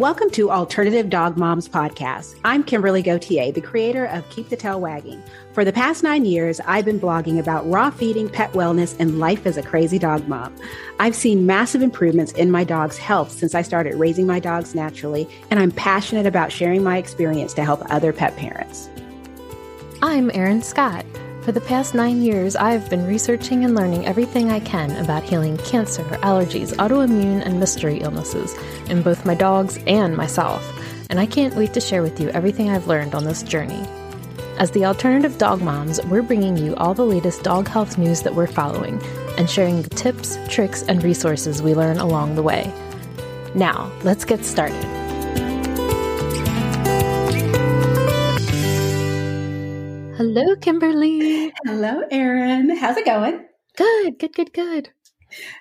Welcome to Alternative Dog Moms Podcast. I'm Kimberly Gauthier, the creator of Keep the Tail Wagging. For the past nine years, I've been blogging about raw feeding, pet wellness, and life as a crazy dog mom. I've seen massive improvements in my dog's health since I started raising my dogs naturally, and I'm passionate about sharing my experience to help other pet parents. I'm Erin Scott. For the past nine years, I've been researching and learning everything I can about healing cancer, allergies, autoimmune, and mystery illnesses in both my dogs and myself, and I can't wait to share with you everything I've learned on this journey. As the alternative dog moms, we're bringing you all the latest dog health news that we're following and sharing the tips, tricks, and resources we learn along the way. Now, let's get started. Hello, Kimberly. Hello, Erin. How's it going? Good, good, good, good.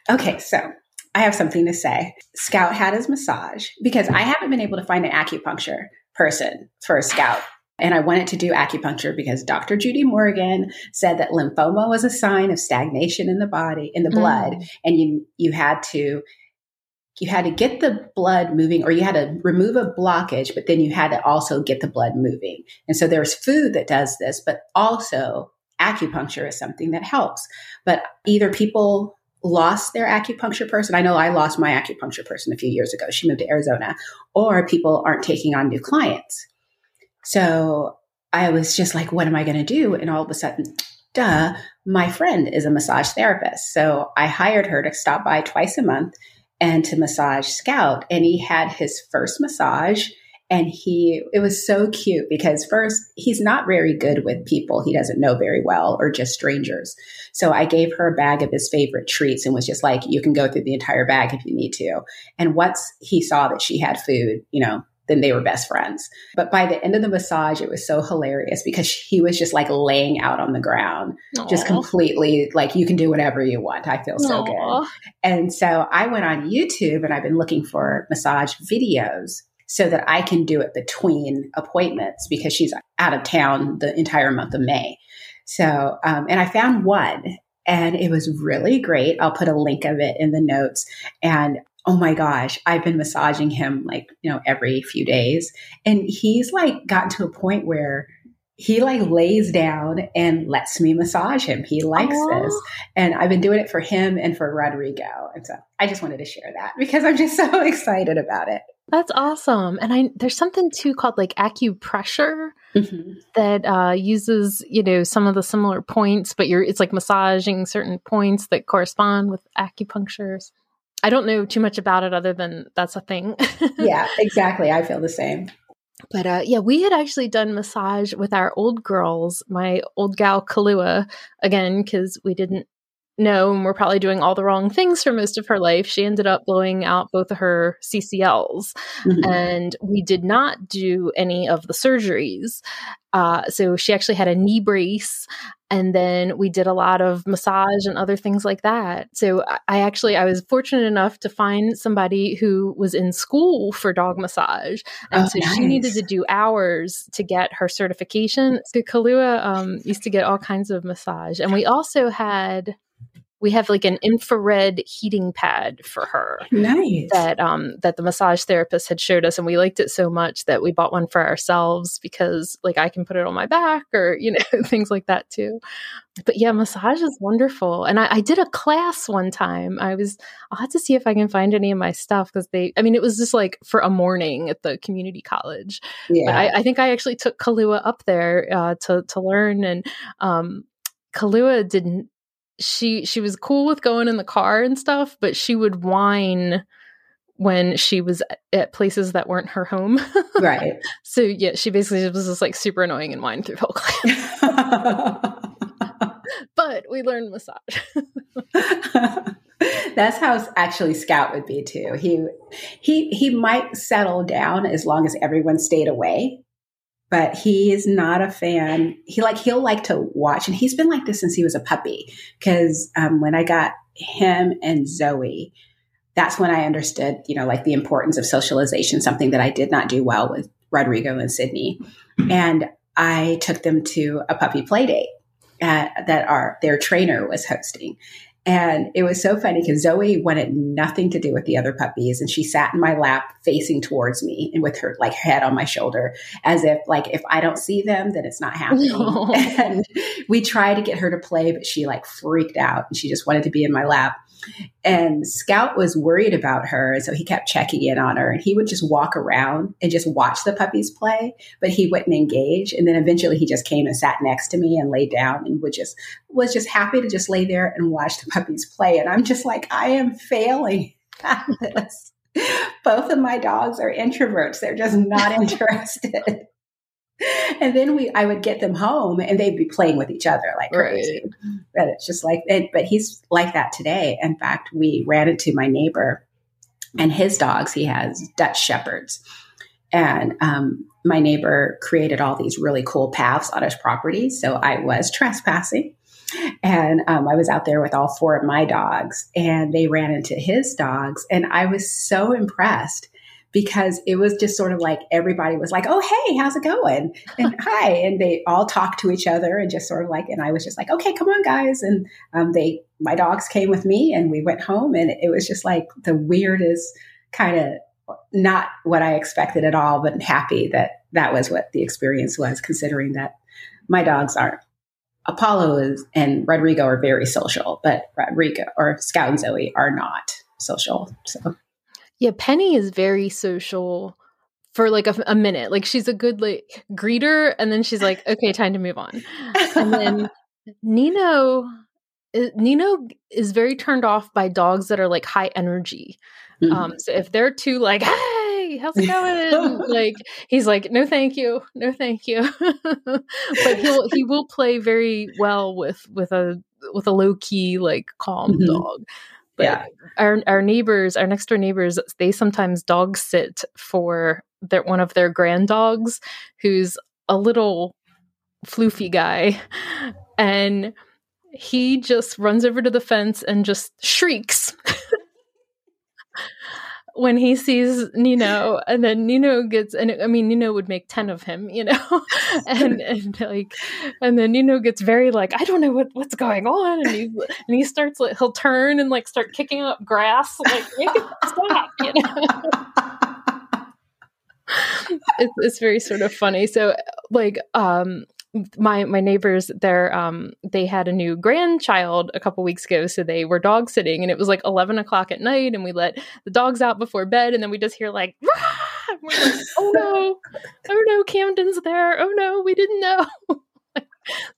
Okay, so I have something to say. Scout had his massage because I haven't been able to find an acupuncture person for a Scout. And I wanted to do acupuncture because Dr. Judy Morgan said that lymphoma was a sign of stagnation in the body, in the blood, mm. and you you had to you had to get the blood moving or you had to remove a blockage, but then you had to also get the blood moving. And so there's food that does this, but also acupuncture is something that helps. But either people lost their acupuncture person. I know I lost my acupuncture person a few years ago. She moved to Arizona, or people aren't taking on new clients. So I was just like, what am I going to do? And all of a sudden, duh, my friend is a massage therapist. So I hired her to stop by twice a month and to massage Scout. And he had his first massage and he it was so cute because first he's not very good with people. He doesn't know very well or just strangers. So i gave her a bag of his favorite treats and was just like you can go through the entire bag if you need to. And once he saw that she had food you know then they were best friends. But by the end of the massage, it was so hilarious because he was just like laying out on the ground, Aww. just completely like, you can do whatever you want. I feel so Aww. good. And so I went on YouTube and I've been looking for massage videos so that I can do it between appointments because she's out of town the entire month of May. So, um, and I found one and it was really great. I'll put a link of it in the notes. And oh my gosh, I've been massaging him like, you know, every few days. And he's like gotten to a point where he like lays down and lets me massage him. He likes Aww. this. And I've been doing it for him and for Rodrigo. And so I just wanted to share that because I'm just so excited about it. That's awesome. And I there's something too called like acupressure mm-hmm. that uh, uses, you know, some of the similar points, but you're it's like massaging certain points that correspond with acupunctures. I don't know too much about it other than that's a thing. yeah, exactly. I feel the same. But uh, yeah, we had actually done massage with our old girls, my old gal Kalua, again, because we didn't know and we're probably doing all the wrong things for most of her life. She ended up blowing out both of her CCLs, mm-hmm. and we did not do any of the surgeries. Uh, so she actually had a knee brace and then we did a lot of massage and other things like that. So i actually i was fortunate enough to find somebody who was in school for dog massage. And oh, so nice. she needed to do hours to get her certification. So kalua um, used to get all kinds of massage. And we also had we have like an infrared heating pad for her. Nice. That um that the massage therapist had showed us and we liked it so much that we bought one for ourselves because like I can put it on my back or you know things like that too. But yeah, massage is wonderful. And I, I did a class one time. I was I'll have to see if I can find any of my stuff because they I mean it was just like for a morning at the community college. Yeah. But I, I think I actually took Kalua up there uh, to to learn and um Kalua didn't she she was cool with going in the car and stuff, but she would whine when she was at places that weren't her home. right. So yeah, she basically was just like super annoying and whined through the whole class. but we learned massage. That's how actually Scout would be too. He he he might settle down as long as everyone stayed away but he is not a fan. He like he'll like to watch, and he's been like this since he was a puppy. Because um, when I got him and Zoe, that's when I understood, you know, like the importance of socialization, something that I did not do well with Rodrigo and Sydney. And I took them to a puppy play date at, that our their trainer was hosting. And it was so funny because Zoe wanted nothing to do with the other puppies. And she sat in my lap facing towards me and with her like head on my shoulder as if like, if I don't see them, then it's not happening. No. And we tried to get her to play, but she like freaked out and she just wanted to be in my lap. And Scout was worried about her. And so he kept checking in on her and he would just walk around and just watch the puppies play, but he wouldn't engage. And then eventually he just came and sat next to me and laid down and would just, was just happy to just lay there and watch the puppies play. And I'm just like, I am failing at this. Both of my dogs are introverts. They're just not interested and then we I would get them home and they'd be playing with each other like crazy. Right. But it's just like it, but he's like that today. In fact, we ran into my neighbor and his dogs, he has Dutch shepherds. And um, my neighbor created all these really cool paths on his property. So I was trespassing. And um, I was out there with all four of my dogs, and they ran into his dogs. And I was so impressed because it was just sort of like everybody was like, "Oh, hey, how's it going?" and hi, and they all talked to each other and just sort of like, and I was just like, "Okay, come on, guys," and um, they, my dogs came with me, and we went home, and it was just like the weirdest kind of not what I expected at all, but happy that that was what the experience was, considering that my dogs aren't. Apollo is, and Rodrigo are very social, but Rodrigo or Scout and Zoe are not social. So yeah, Penny is very social for like a, a, minute. Like she's a good like greeter, and then she's like, "Okay, time to move on." And then Nino, uh, Nino is very turned off by dogs that are like high energy. Mm-hmm. Um, so if they're too like, "Hey, how's it going?" like he's like, "No, thank you, no, thank you." but he'll he will play very well with with a with a low key like calm mm-hmm. dog. But yeah. our our neighbors, our next door neighbors, they sometimes dog sit for their one of their grand dogs who's a little floofy guy. And he just runs over to the fence and just shrieks. When he sees Nino, and then Nino gets, and I mean, Nino would make 10 of him, you know, and, and like, and then Nino gets very like, I don't know what, what's going on. And he, and he starts like, he'll turn and like start kicking up grass, like, make it stop, you know. it's, it's very sort of funny. So, like, um, my my neighbors they're um they had a new grandchild a couple weeks ago so they were dog sitting and it was like 11 o'clock at night and we let the dogs out before bed and then we just hear like, like oh no. Oh no camden's there. Oh no we didn't know.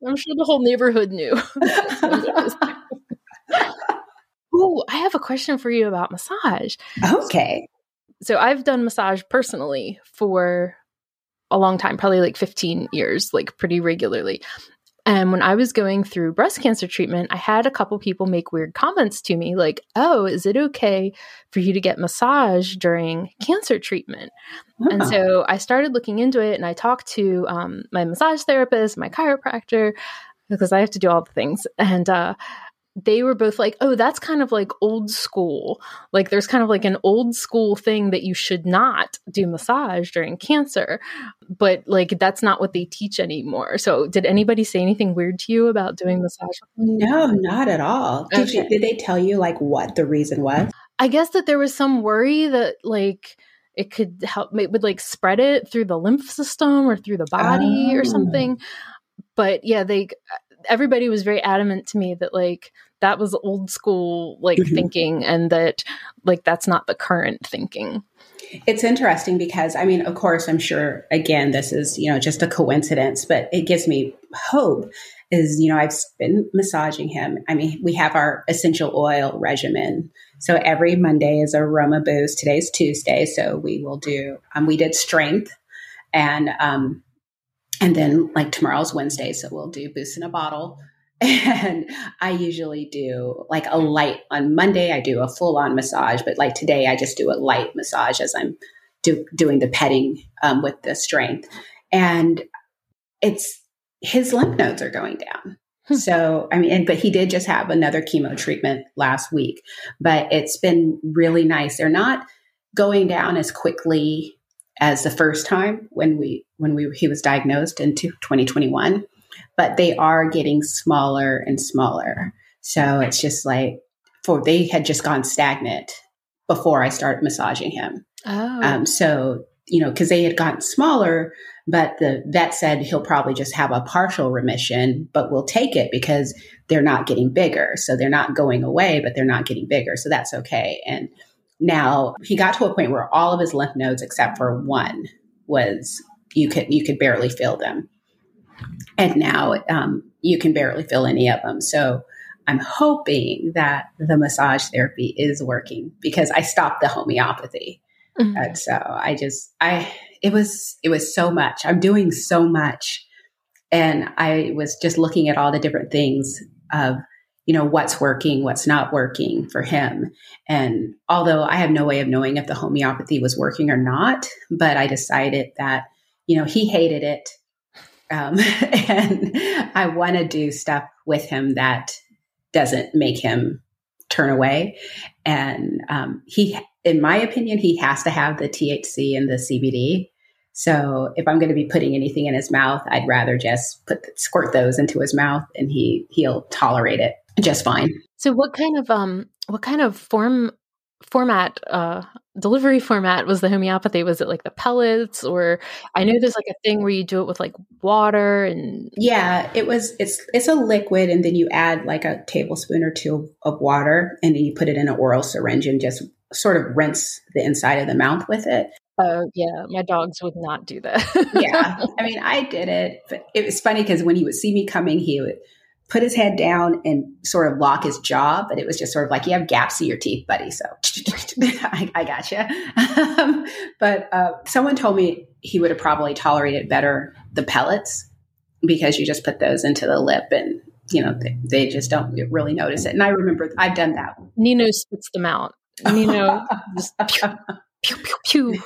I'm sure the whole neighborhood knew. Oh i have a question for you about massage. Okay. So i've done massage personally for a long time, probably like 15 years, like pretty regularly. And when I was going through breast cancer treatment, I had a couple people make weird comments to me like, oh, is it okay for you to get massage during cancer treatment? Oh. And so I started looking into it and I talked to um, my massage therapist, my chiropractor, because I have to do all the things. And uh, they were both like, oh, that's kind of like old school. Like, there's kind of like an old school thing that you should not do massage during cancer, but like that's not what they teach anymore. So, did anybody say anything weird to you about doing massage? No, not at all. Did, you, did they tell you like what the reason was? I guess that there was some worry that like it could help, it would like spread it through the lymph system or through the body oh. or something. Oh. But yeah, they everybody was very adamant to me that like that was old school like mm-hmm. thinking and that like that's not the current thinking. It's interesting because i mean of course i'm sure again this is you know just a coincidence but it gives me hope is you know i've been massaging him. I mean we have our essential oil regimen. So every monday is aroma boost today's tuesday so we will do um, we did strength and um, and then like tomorrow's Wednesday, so we'll do boost in a bottle. And I usually do like a light on Monday. I do a full on massage, but like today, I just do a light massage as I'm do, doing the petting um, with the strength. And it's his lymph nodes are going down. Hmm. So, I mean, and, but he did just have another chemo treatment last week, but it's been really nice. They're not going down as quickly as the first time when we when we he was diagnosed in 2021 but they are getting smaller and smaller So it's just like for they had just gone stagnant before I started massaging him. Oh. Um, so you know, because they had gotten smaller, but the vet said he'll probably just have a partial remission, but we'll take it because they're not getting bigger. So they're not going away, but they're not getting bigger. So that's okay. And now he got to a point where all of his lymph nodes, except for one, was you could you could barely feel them, and now um, you can barely feel any of them. So I'm hoping that the massage therapy is working because I stopped the homeopathy. Mm-hmm. And so I just I it was it was so much. I'm doing so much. And I was just looking at all the different things of, you know, what's working, what's not working for him. And although I have no way of knowing if the homeopathy was working or not, but I decided that, you know, he hated it. Um, and I want to do stuff with him that doesn't make him turn away. And um, he, in my opinion, he has to have the THC and the CBD. So if I'm going to be putting anything in his mouth, I'd rather just put squirt those into his mouth, and he he'll tolerate it just fine. So what kind of um what kind of form format uh delivery format was the homeopathy? Was it like the pellets? Or i know there's like a thing where you do it with like water and yeah it was it's it's a liquid and then you add like a tablespoon or two of water and then you put it in an oral syringe and just sort of rinse the inside of the mouth with it. Oh yeah my dogs would not do that. Yeah i mean i did it but it was funny because when he would see me coming he would put his head down and sort of lock his jaw, but it was just sort of like, you have gaps in your teeth, buddy. So I, I gotcha. Um, but uh, someone told me he would have probably tolerated better the pellets because you just put those into the lip and, you know, they, they just don't really notice it. And I remember I've done that. Nino spits them out. Nino just pew, pew, pew, pew.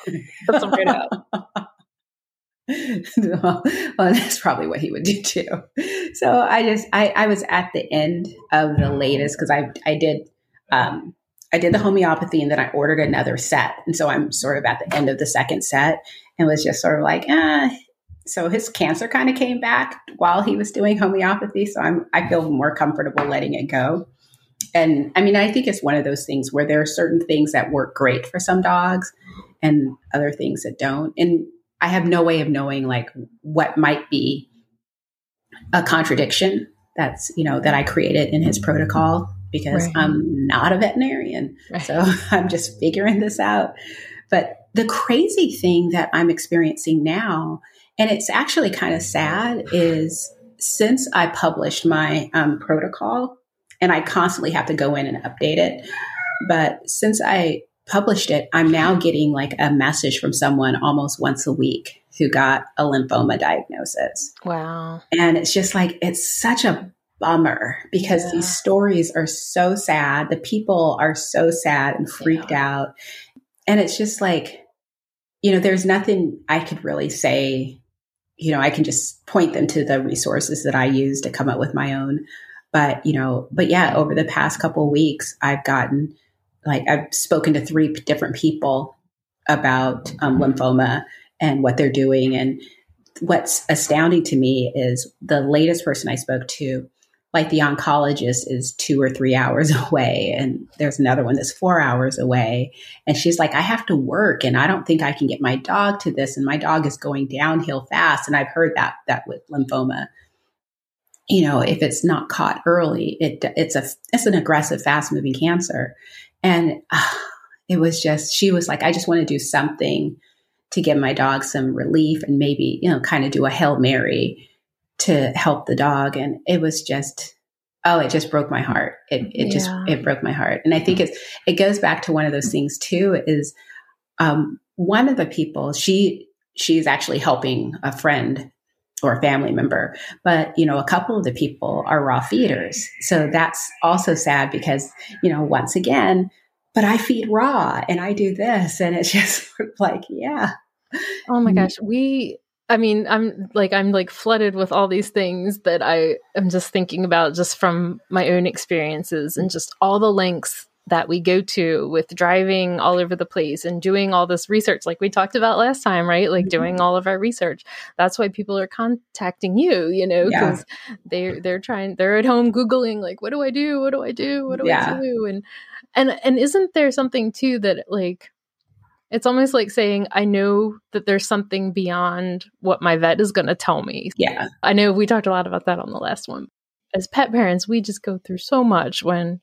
Puts them right out. well, that's probably what he would do too. So I just I, I was at the end of the latest because I I did um, I did the homeopathy and then I ordered another set, and so I'm sort of at the end of the second set and was just sort of like ah. So his cancer kind of came back while he was doing homeopathy, so I'm I feel more comfortable letting it go. And I mean, I think it's one of those things where there are certain things that work great for some dogs and other things that don't. And I have no way of knowing like what might be a contradiction that's, you know, that I created in his protocol because right. I'm not a veterinarian. Right. So I'm just figuring this out. But the crazy thing that I'm experiencing now, and it's actually kind of sad, is since I published my um, protocol, and I constantly have to go in and update it, but since I published it, I'm now getting like a message from someone almost once a week who got a lymphoma diagnosis. Wow. And it's just like, it's such a bummer because yeah. these stories are so sad. The people are so sad and freaked yeah. out. And it's just like, you know, there's nothing I could really say. You know, I can just point them to the resources that I use to come up with my own. But, you know, but yeah, over the past couple weeks, I've gotten like I've spoken to three different people about um, lymphoma and what they're doing. And what's astounding to me is the latest person I spoke to, like the oncologist is two or three hours away. And there's another one that's four hours away. And she's like, I have to work and I don't think I can get my dog to this. And my dog is going downhill fast. And I've heard that, that with lymphoma you know, if it's not caught early, it it's a it's an aggressive, fast moving cancer. And uh, it was just, she was like, I just want to do something to give my dog some relief and maybe, you know, kind of do a Hail Mary to help the dog. And it was just, oh, it just broke my heart. It, it yeah. just, it broke my heart. And I think it's, it goes back to one of those things too, is, um, one of the people, she, she's actually helping a friend or a family member. But, you know, a couple of the people are raw feeders. So that's also sad because, you know, once again, but I feed raw and I do this. And it's just like, yeah. Oh my mm. gosh. We, I mean, I'm like, I'm like flooded with all these things that I am just thinking about just from my own experiences and just all the lengths that we go to with driving all over the place and doing all this research like we talked about last time right? Like mm-hmm. doing all of our research. That's why people are contacting you you know because yeah. they they're trying they're at home googling like what do i do? What do i do? What do yeah. i do? And and and isn't there something too that like it's almost like saying i know that there's something beyond what my vet is going to tell me. Yeah. I know we talked a lot about that on the last one. As pet parents we just go through so much when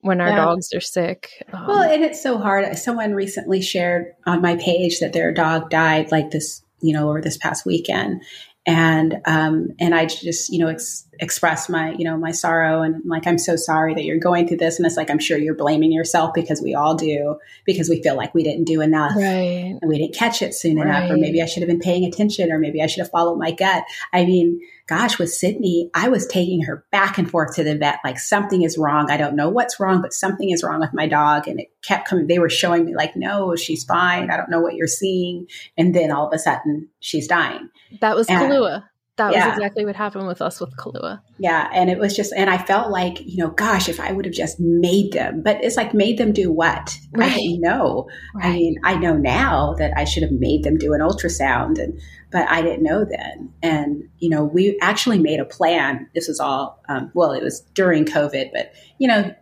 when our yeah. dogs are sick. Um, well, and it's so hard. Someone recently shared on my page that their dog died like this, you know, over this past weekend. And, um, and I just, you know, ex- express my, you know, my sorrow and like, I'm so sorry that you're going through this. And it's like, I'm sure you're blaming yourself because we all do, because we feel like we didn't do enough right. and we didn't catch it soon right. enough, or maybe I should have been paying attention, or maybe I should have followed my gut. I mean, gosh, with Sydney, I was taking her back and forth to the vet, like something is wrong. I don't know what's wrong, but something is wrong with my dog. And it kept coming. They were showing me like, no, she's fine. I don't know what you're seeing. And then all of a sudden she's dying. That was and, Kahlua. That yeah. was exactly what happened with us with Kahlua. Yeah. And it was just, and I felt like, you know, gosh, if I would have just made them, but it's like made them do what? Right. I didn't know. Right. I mean, I know now that I should have made them do an ultrasound and, but I didn't know then. And, you know, we actually made a plan. This was all, um, well, it was during COVID, but, you know,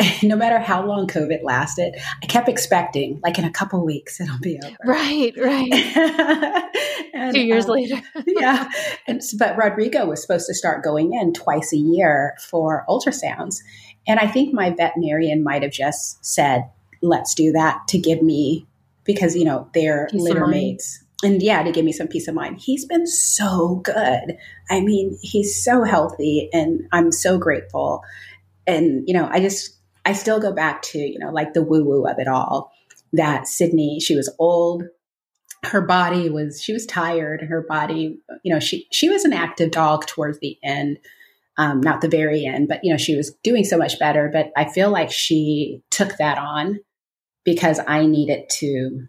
no matter how long COVID lasted, I kept expecting, like in a couple weeks, it'll be over. Right, right. and, Two years um, later, yeah. And but Rodrigo was supposed to start going in twice a year for ultrasounds, and I think my veterinarian might have just said, "Let's do that" to give me because you know they're peace litter mates. And yeah, to give me some peace of mind. He's been so good. I mean, he's so healthy, and I'm so grateful. And you know, I just I still go back to, you know, like the woo woo of it all that Sydney, she was old. Her body was, she was tired her body, you know, she, she was an active dog towards the end. Um, not the very end, but you know, she was doing so much better. But I feel like she took that on because I needed to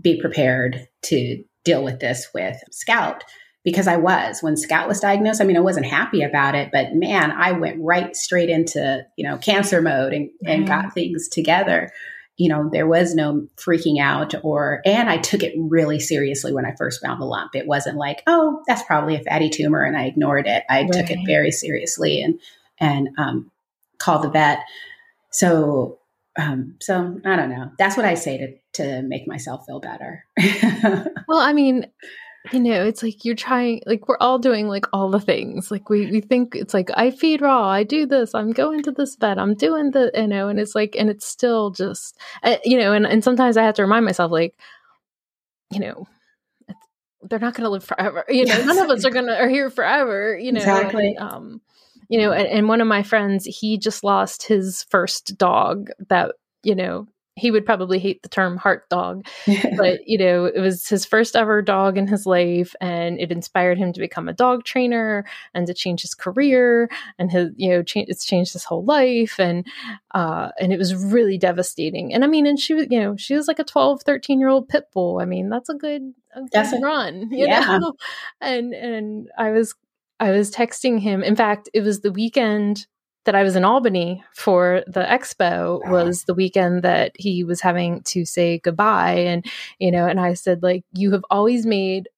be prepared to deal with this with Scout because I was when Scout was diagnosed. I mean, I wasn't happy about it, but man, I went right straight into, you know, cancer mode and, mm-hmm. and got things together. You know, there was no freaking out or, and I took it really seriously when I first found the lump. It wasn't like, oh, that's probably a fatty tumor and I ignored it. I right. took it very seriously and, and, um, called the vet. So, um, so I don't know. That's what I say to, to make myself feel better. well, I mean, you know it's like you're trying like we're all doing like all the things like we we think it's like i feed raw i do this i'm going to this bed i'm doing the you know and it's like and it's still just uh, you know and, and sometimes i have to remind myself like you know they're not going to live forever you know yes. none of us are going to are here forever you know exactly and, um you know and, and one of my friends he just lost his first dog that you know he would probably hate the term heart dog, but you know, it was his first ever dog in his life, and it inspired him to become a dog trainer and to change his career, and his you know, cha- it's changed his whole life, and uh, and it was really devastating. And I mean, and she was you know, she was like a 12, 13 year old pit bull. I mean, that's a good, a good that's run, you yeah. know. And and I was I was texting him. In fact, it was the weekend that I was in Albany for the expo uh-huh. was the weekend that he was having to say goodbye. And, you know, and I said, like, you have always made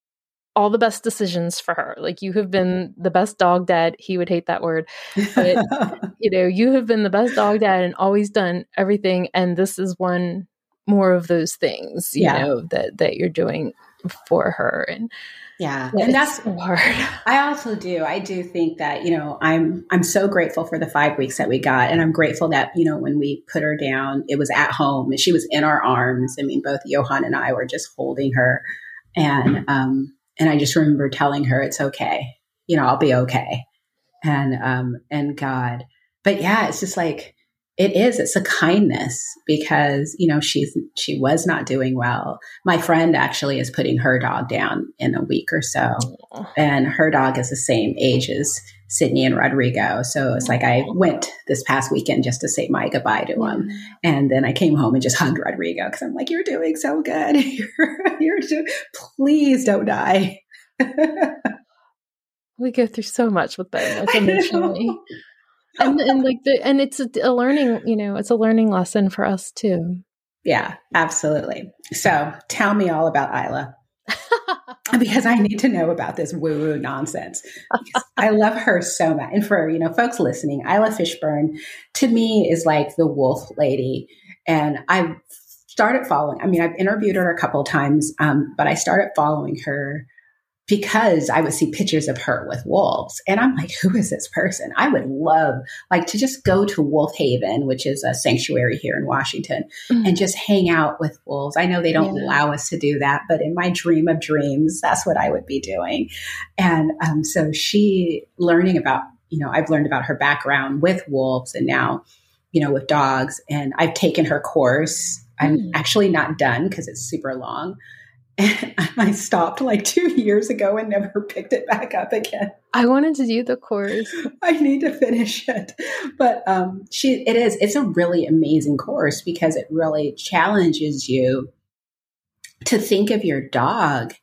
all the best decisions for her. Like, you have been the best dog dad. He would hate that word. But, you know, you have been the best dog dad and always done everything. And this is one more of those things, you yeah. know, that, that you're doing for her. And, yeah. and that's so hard. I also do. I do think that, you know, I'm I'm so grateful for the 5 weeks that we got and I'm grateful that, you know, when we put her down, it was at home and she was in our arms. I mean, both Johan and I were just holding her and um and I just remember telling her it's okay. You know, I'll be okay. And um and God. But yeah, it's just like it is it's a kindness because you know she's she was not doing well. My friend actually is putting her dog down in a week or so. And her dog is the same age as sydney and rodrigo. So it's like i went this past weekend just to say my goodbye to him and then i came home and just hugged rodrigo because i'm like you're doing so good. You're, you're do- please don't die. We go through so much with them like emotionally and, and like the and it's a, a learning you know it's a learning lesson for us too yeah absolutely so tell me all about isla because I need to know about this woo woo nonsense. I love her so much. And for, you know, folks listening, Isla Fishburn to me is like the wolf lady. And I started following, I mean, I've interviewed her a couple times, um, but I started following her because I would see pictures of her with wolves. And I'm like, who is this person? I would love like to just go to Wolf Haven, which is a sanctuary here in Washington, mm-hmm. and just hang out with wolves. I know they don't yeah. allow us to do that, but in my dream of dreams, that's what I would be doing. And um, so she learning about, you know, I've learned about her background with wolves and now, you know, with dogs. And I've taken her course. I'm mm. actually not done because it's super long and I stopped like two years ago and never picked it back up again. I wanted to do the course. I need to finish it. But um, she, it is, it's a really amazing course because it really challenges you to think of your dog,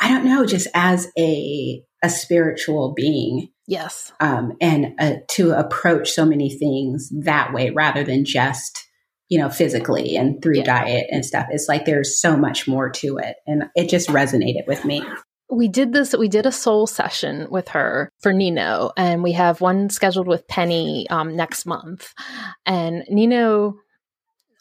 I don't know, just as a, a spiritual being. Yes. Um, and uh, to approach so many things that way rather than just you know, physically and through yeah. diet and stuff. It's like there's so much more to it. And it just resonated with me. We did this, we did a soul session with her for Nino, and we have one scheduled with Penny um, next month. And Nino,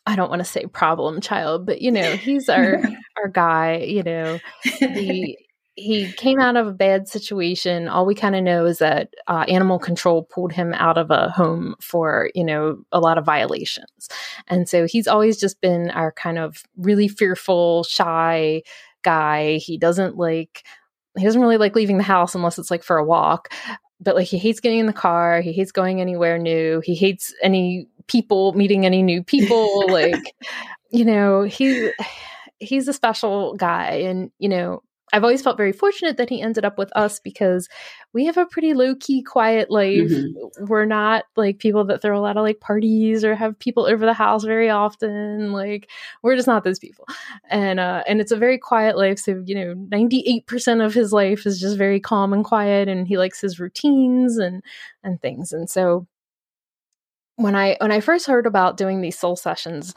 I don't want to say problem child, but you know, he's our our guy, you know. He he came out of a bad situation. All we kind of know is that uh, animal control pulled him out of a home for, you know, a lot of violations. And so he's always just been our kind of really fearful, shy guy. He doesn't like, he doesn't really like leaving the house unless it's like for a walk. But like he hates getting in the car. He hates going anywhere new. He hates any people, meeting any new people. like, you know, he he's a special guy. And, you know, I've always felt very fortunate that he ended up with us because we have a pretty low key, quiet life. Mm-hmm. We're not like people that throw a lot of like parties or have people over the house very often. Like we're just not those people. And uh and it's a very quiet life. So, you know, 98% of his life is just very calm and quiet and he likes his routines and and things. And so when I when I first heard about doing these soul sessions,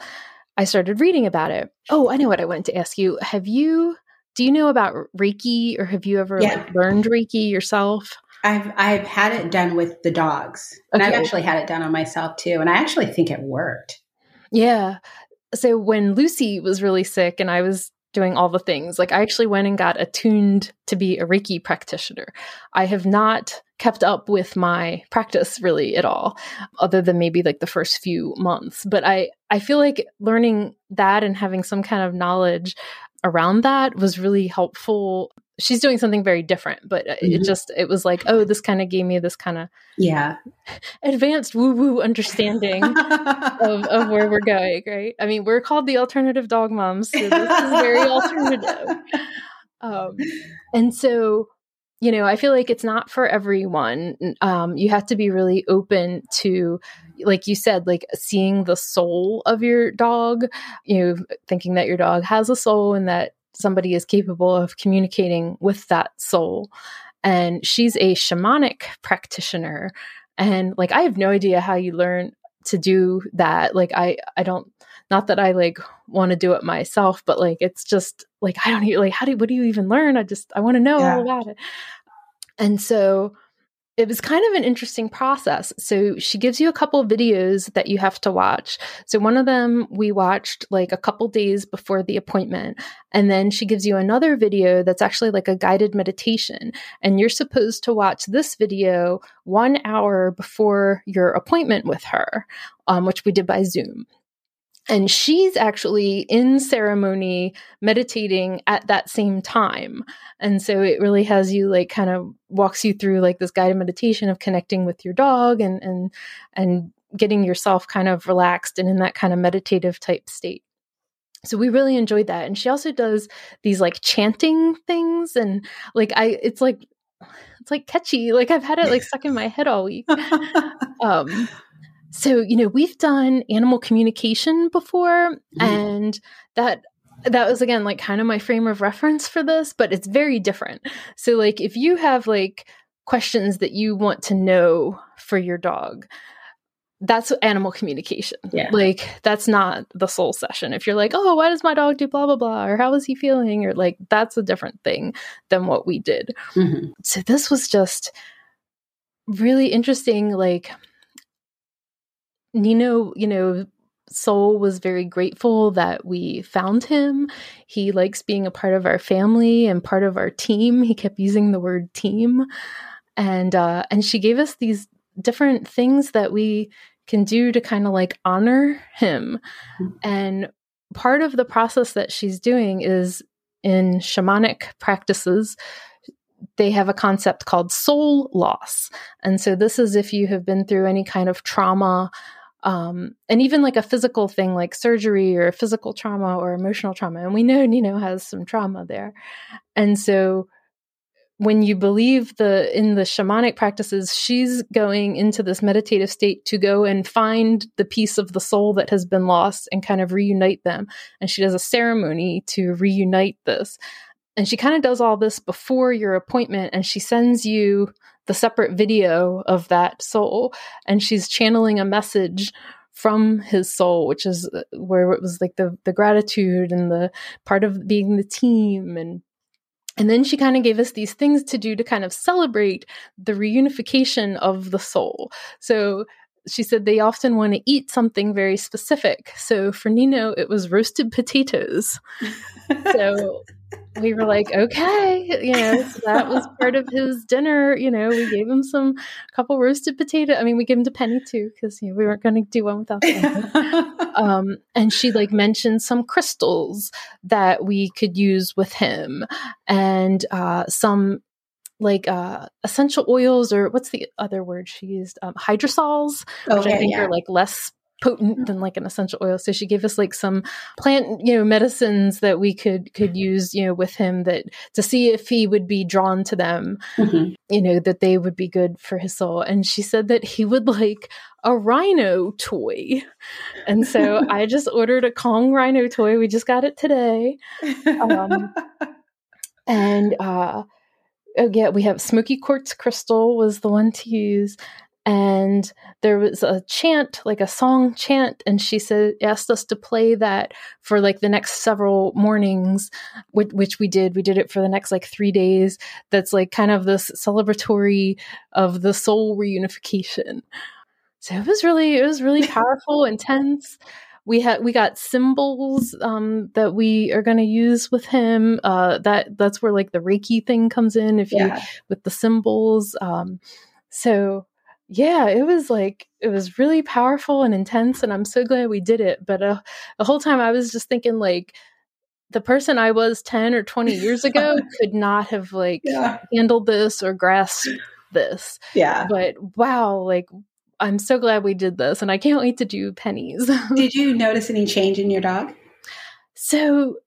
I started reading about it. Oh, I know what I wanted to ask you. Have you do you know about Reiki or have you ever yeah. like, learned Reiki yourself? I've I've had it done with the dogs. And okay. I've actually had it done on myself too. And I actually think it worked. Yeah. So when Lucy was really sick and I was doing all the things, like I actually went and got attuned to be a Reiki practitioner. I have not kept up with my practice really at all other than maybe like the first few months but i i feel like learning that and having some kind of knowledge around that was really helpful. She's doing something very different but mm-hmm. it just it was like oh this kind of gave me this kind of yeah. advanced woo woo understanding of, of where we're going right? I mean we're called the alternative dog moms so this is very alternative. Um, and so you know i feel like it's not for everyone. Um, you have to be really open to like you said like seeing the soul of your dog you know thinking that your dog has a soul and that somebody is capable of communicating with that soul. And she's a shamanic practitioner. And like i have no idea how you learn to do that. Like i i don't not that i like want to do it myself but like it's just like i don't like how do what do you even learn? I just i want to know yeah. all about it. And so it was kind of an interesting process. So she gives you a couple videos that you have to watch. So one of them we watched like a couple days before the appointment. And then she gives you another video that's actually like a guided meditation. And you're supposed to watch this video one hour before your appointment with her, um, which we did by Zoom and she's actually in ceremony meditating at that same time. And so it really has you like kind of walks you through like this guided meditation of connecting with your dog and and and getting yourself kind of relaxed and in that kind of meditative type state. So we really enjoyed that. And she also does these like chanting things and like i it's like it's like catchy. Like i've had it like stuck in my head all week. Um so, you know, we've done animal communication before, mm-hmm. and that that was again like kind of my frame of reference for this, but it's very different. So, like, if you have like questions that you want to know for your dog that's animal communication. Yeah. Like that's not the soul session. If you're like, oh, why does my dog do blah blah blah, or how is he feeling, or like that's a different thing than what we did. Mm-hmm. So this was just really interesting. Like Nino, you know, Soul was very grateful that we found him. He likes being a part of our family and part of our team. He kept using the word team. And uh and she gave us these different things that we can do to kind of like honor him. Mm-hmm. And part of the process that she's doing is in shamanic practices, they have a concept called soul loss. And so, this is if you have been through any kind of trauma, um, and even like a physical thing like surgery or physical trauma or emotional trauma. And we know Nino has some trauma there. And so, when you believe the in the shamanic practices she's going into this meditative state to go and find the piece of the soul that has been lost and kind of reunite them and she does a ceremony to reunite this and she kind of does all this before your appointment and she sends you the separate video of that soul and she's channeling a message from his soul which is uh, where it was like the the gratitude and the part of being the team and and then she kind of gave us these things to do to kind of celebrate the reunification of the soul. So she said they often want to eat something very specific. So for Nino, it was roasted potatoes. so we were like, okay, you know, so that was part of his dinner. You know, we gave him some a couple roasted potato. I mean, we gave him to Penny too because you know we weren't going to do one without um, and she like mentioned some crystals that we could use with him, and uh, some like uh, essential oils or what's the other word she used? Um, hydrosols, which I think yeah. are like less potent than like an essential oil. So she gave us like some plant, you know, medicines that we could could use, you know, with him that to see if he would be drawn to them, mm-hmm. you know, that they would be good for his soul. And she said that he would like a rhino toy. And so I just ordered a Kong rhino toy. We just got it today. Um, and uh oh yeah, we have smoky quartz crystal was the one to use and there was a chant like a song chant and she said asked us to play that for like the next several mornings which, which, we did. We did it for the next like three days. That's like kind of this celebratory of the soul reunification. So it was really it was really powerful intense. We had we got symbols um, that we are going to use with him. Uh, that that's where like the reiki thing comes in if yeah. you with the symbols. Um, so yeah, it was like it was really powerful and intense, and I'm so glad we did it. But uh, the whole time I was just thinking, like, the person I was 10 or 20 years ago could not have like yeah. handled this or grasped this. Yeah. But wow, like I'm so glad we did this and I can't wait to do pennies. did you notice any change in your dog? So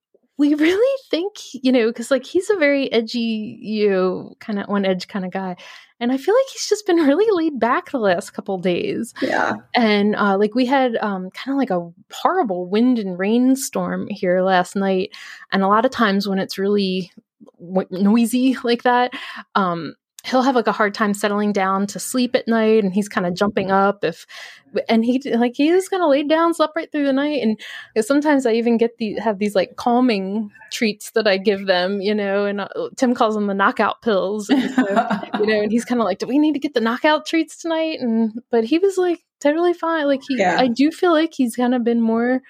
we really think, you know, because like he's a very edgy, you know, kind of on edge kind of guy. And I feel like he's just been really laid back the last couple days. Yeah. And uh, like we had um, kind of like a horrible wind and rainstorm here last night. And a lot of times when it's really noisy like that, um, he'll have like a hard time settling down to sleep at night and he's kind of jumping up if and he like he just kind of laid down slept right through the night and sometimes i even get the have these like calming treats that i give them you know and uh, tim calls them the knockout pills and so, you know and he's kind of like do we need to get the knockout treats tonight and but he was like totally fine like he yeah. i do feel like he's kind of been more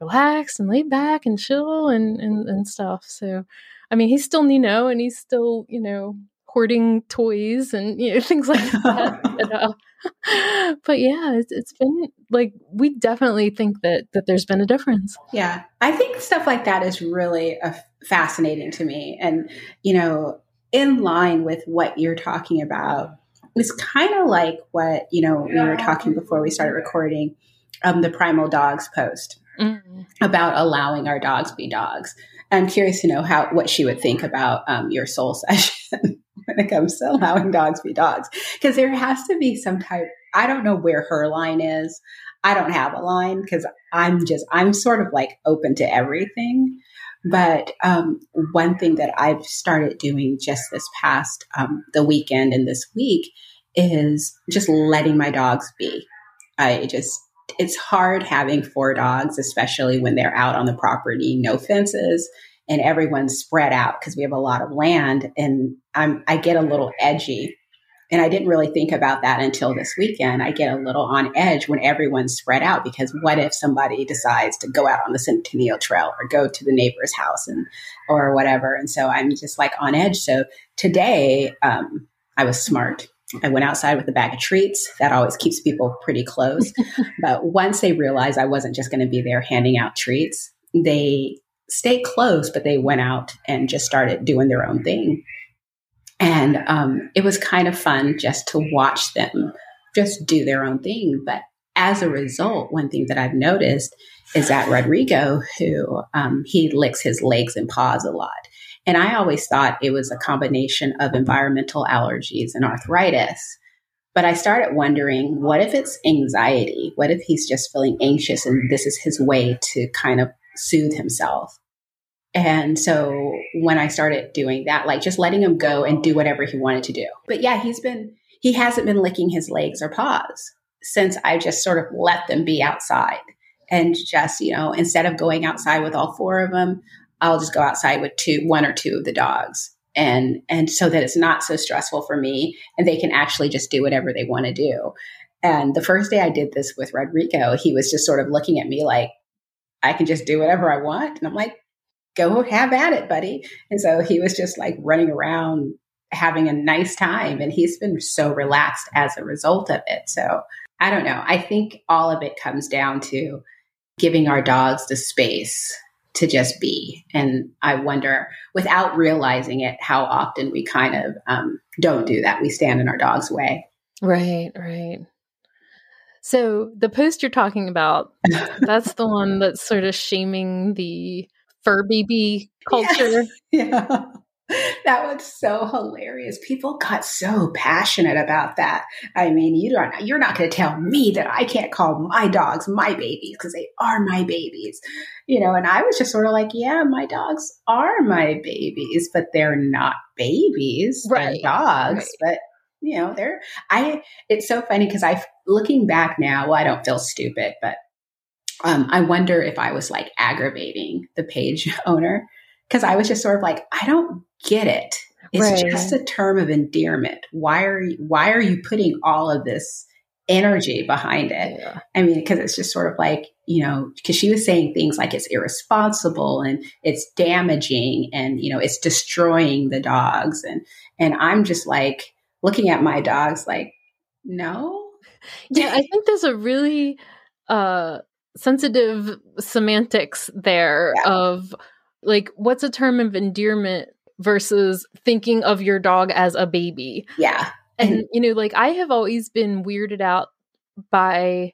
relaxed and laid back and chill and and, and stuff so I mean, he's still Nino and he's still, you know, hoarding toys and you know things like that. but, uh, but yeah, it's, it's been like we definitely think that that there's been a difference. Yeah, I think stuff like that is really uh, fascinating to me, and you know, in line with what you're talking about. It's kind of like what you know we were talking before we started recording, um, the Primal Dogs post mm. about allowing our dogs be dogs. I'm curious to know how what she would think about um, your soul session when it comes to allowing dogs be dogs. Because there has to be some type, I don't know where her line is. I don't have a line because I'm just, I'm sort of like open to everything. But um, one thing that I've started doing just this past um, the weekend and this week is just letting my dogs be. I just, it's hard having four dogs, especially when they're out on the property, no fences, and everyone's spread out because we have a lot of land. And I'm, I get a little edgy. And I didn't really think about that until this weekend. I get a little on edge when everyone's spread out because what if somebody decides to go out on the Centennial Trail or go to the neighbor's house and or whatever? And so I'm just like on edge. So today, um, I was smart I went outside with a bag of treats. That always keeps people pretty close. but once they realized I wasn't just going to be there handing out treats, they stayed close, but they went out and just started doing their own thing. And um, it was kind of fun just to watch them just do their own thing. But as a result, one thing that I've noticed is that Rodrigo, who um, he licks his legs and paws a lot. And I always thought it was a combination of environmental allergies and arthritis. But I started wondering what if it's anxiety? What if he's just feeling anxious and this is his way to kind of soothe himself? And so when I started doing that, like just letting him go and do whatever he wanted to do. But yeah, he's been, he hasn't been licking his legs or paws since I just sort of let them be outside and just, you know, instead of going outside with all four of them, I'll just go outside with two, one or two of the dogs. And, and so that it's not so stressful for me and they can actually just do whatever they want to do. And the first day I did this with Rodrigo, he was just sort of looking at me like, I can just do whatever I want. And I'm like, go have at it, buddy. And so he was just like running around having a nice time. And he's been so relaxed as a result of it. So I don't know. I think all of it comes down to giving our dogs the space to just be. And I wonder, without realizing it, how often we kind of um, don't do that. We stand in our dog's way. Right, right. So the post you're talking about, that's the one that's sort of shaming the fur baby culture. Yes. Yeah. that was so hilarious. People got so passionate about that. I mean, you don't, you're not going to tell me that I can't call my dogs my babies because they are my babies, you know. And I was just sort of like, yeah, my dogs are my babies, but they're not babies, right? They're dogs, right. but you know, they're. I. It's so funny because I, looking back now, well, I don't feel stupid, but um, I wonder if I was like aggravating the page owner because I was just sort of like, I don't get it. It's right. just a term of endearment. Why are you, why are you putting all of this energy behind it? Yeah. I mean, because it's just sort of like, you know, because she was saying things like it's irresponsible and it's damaging and, you know, it's destroying the dogs. And, and I'm just like looking at my dogs like, no. Yeah, I think there's a really uh sensitive semantics there yeah. of like what's a term of endearment versus thinking of your dog as a baby. Yeah. And you know, like I have always been weirded out by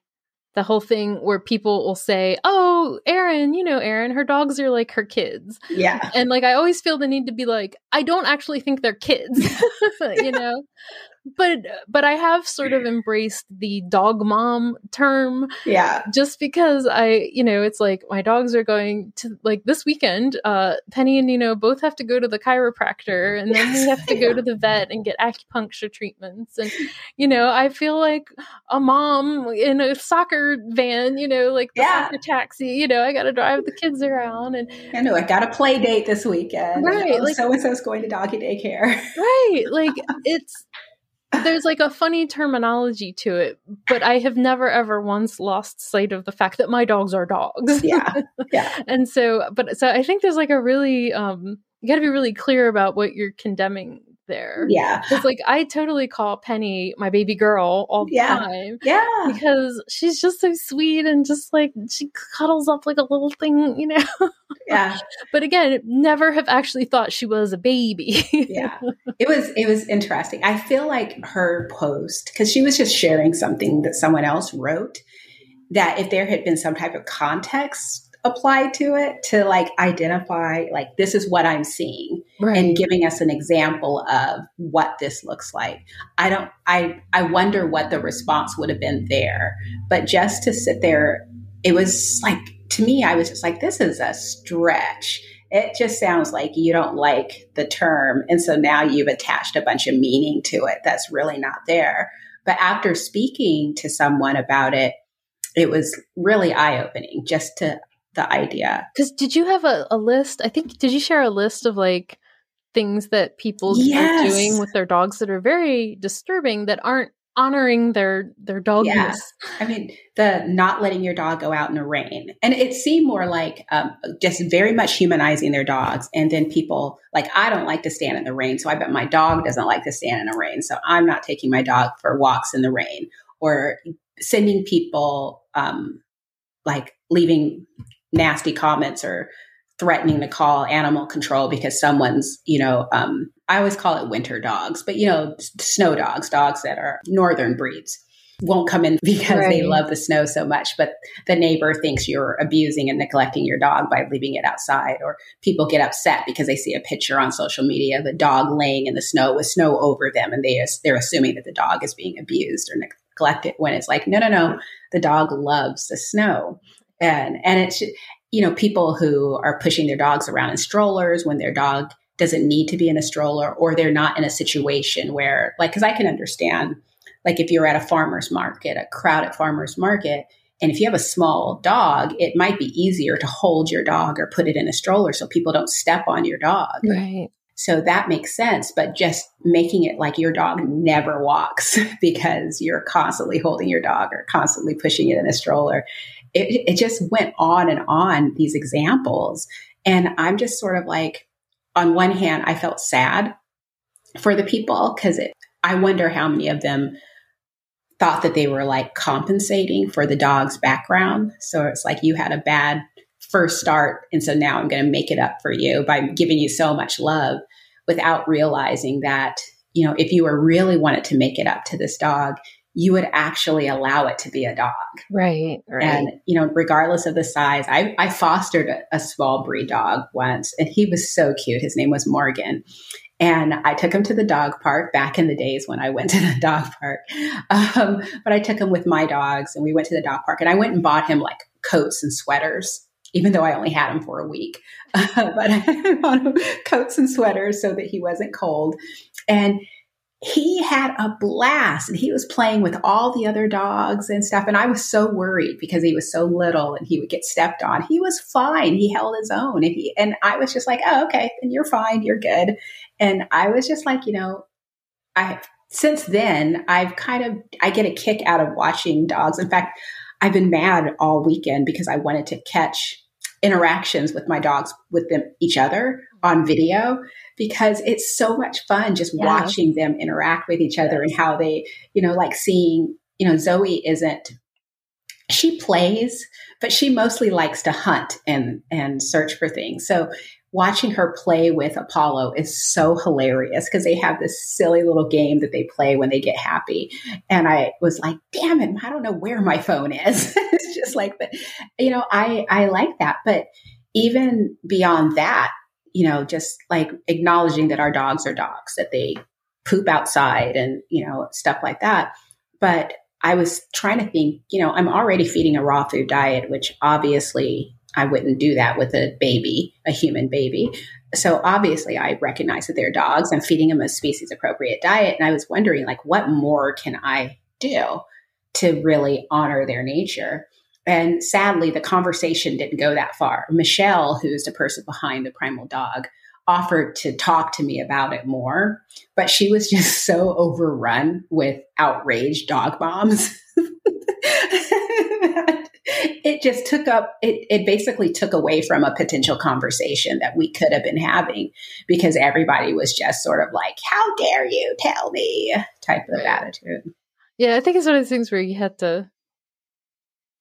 the whole thing where people will say, "Oh, Erin, you know, Erin, her dogs are like her kids." Yeah. And like I always feel the need to be like, I don't actually think they're kids, you know but but I have sort of embraced the dog mom term. Yeah. Just because I, you know, it's like my dogs are going to like this weekend, uh Penny and Nino both have to go to the chiropractor and then we have to go to the vet and get acupuncture treatments and you know, I feel like a mom in a soccer van, you know, like the yeah. soccer taxi, you know, I got to drive the kids around and I know I got a play date this weekend. Right. Oh, like, so and so's going to doggy daycare. Right. Like it's there's like a funny terminology to it, but I have never ever once lost sight of the fact that my dogs are dogs. Yeah. Yeah. and so, but so I think there's like a really, um, you got to be really clear about what you're condemning there. Yeah. It's like I totally call Penny my baby girl all the yeah. time. Yeah. Because she's just so sweet and just like she cuddles up like a little thing, you know? Yeah. but again, never have actually thought she was a baby. yeah. It was it was interesting. I feel like her post, because she was just sharing something that someone else wrote, that if there had been some type of context applied to it to like identify like this is what i'm seeing right. and giving us an example of what this looks like i don't i i wonder what the response would have been there but just to sit there it was like to me i was just like this is a stretch it just sounds like you don't like the term. And so now you've attached a bunch of meaning to it that's really not there. But after speaking to someone about it, it was really eye opening just to the idea. Because did you have a, a, list? I think, did you share a list of like things that people yes. are doing with their dogs that are very disturbing that aren't honoring their their dogness. Yeah. I mean, the not letting your dog go out in the rain, and it seemed more like um, just very much humanizing their dogs. And then people like, I don't like to stand in the rain, so I bet my dog doesn't like to stand in the rain, so I'm not taking my dog for walks in the rain, or sending people um, like leaving nasty comments or threatening to call animal control because someone's, you know, um, I always call it winter dogs, but you know, snow dogs, dogs that are northern breeds won't come in because right. they love the snow so much, but the neighbor thinks you're abusing and neglecting your dog by leaving it outside. Or people get upset because they see a picture on social media of a dog laying in the snow with snow over them and they, they're assuming that the dog is being abused or neglected when it's like, no, no, no, the dog loves the snow. And, and it's, you know, people who are pushing their dogs around in strollers when their dog doesn't need to be in a stroller or they're not in a situation where, like, because I can understand, like, if you're at a farmer's market, a crowded farmer's market, and if you have a small dog, it might be easier to hold your dog or put it in a stroller so people don't step on your dog. Right. So that makes sense. But just making it like your dog never walks because you're constantly holding your dog or constantly pushing it in a stroller it, it just went on and on these examples. And I'm just sort of like, on one hand, I felt sad for the people because I wonder how many of them thought that they were like compensating for the dog's background. So it's like you had a bad first start. And so now I'm going to make it up for you by giving you so much love without realizing that, you know, if you were really wanted to make it up to this dog, you would actually allow it to be a dog. Right. right. And, you know, regardless of the size, I, I fostered a, a small breed dog once and he was so cute. His name was Morgan. And I took him to the dog park back in the days when I went to the dog park. Um, but I took him with my dogs and we went to the dog park and I went and bought him like coats and sweaters, even though I only had him for a week. Uh, but I bought him coats and sweaters so that he wasn't cold. And he had a blast and he was playing with all the other dogs and stuff. And I was so worried because he was so little and he would get stepped on. He was fine. He held his own. And he, and I was just like, oh, okay, then you're fine. You're good. And I was just like, you know, I, since then, I've kind of, I get a kick out of watching dogs. In fact, I've been mad all weekend because I wanted to catch interactions with my dogs with them each other on video because it's so much fun just yeah. watching them interact with each other yes. and how they, you know, like seeing, you know, Zoe isn't she plays, but she mostly likes to hunt and and search for things. So watching her play with Apollo is so hilarious because they have this silly little game that they play when they get happy. And I was like, damn it, I don't know where my phone is. it's just like that. You know, I I like that. But even beyond that, you know, just like acknowledging that our dogs are dogs, that they poop outside and, you know, stuff like that. But I was trying to think, you know, I'm already feeding a raw food diet, which obviously I wouldn't do that with a baby, a human baby. So obviously I recognize that they're dogs. I'm feeding them a species appropriate diet. And I was wondering, like, what more can I do to really honor their nature? And sadly, the conversation didn't go that far. Michelle, who's the person behind the Primal Dog, offered to talk to me about it more, but she was just so overrun with outraged dog moms. it just took up it, it basically took away from a potential conversation that we could have been having because everybody was just sort of like how dare you tell me type of attitude yeah i think it's one of those things where you have to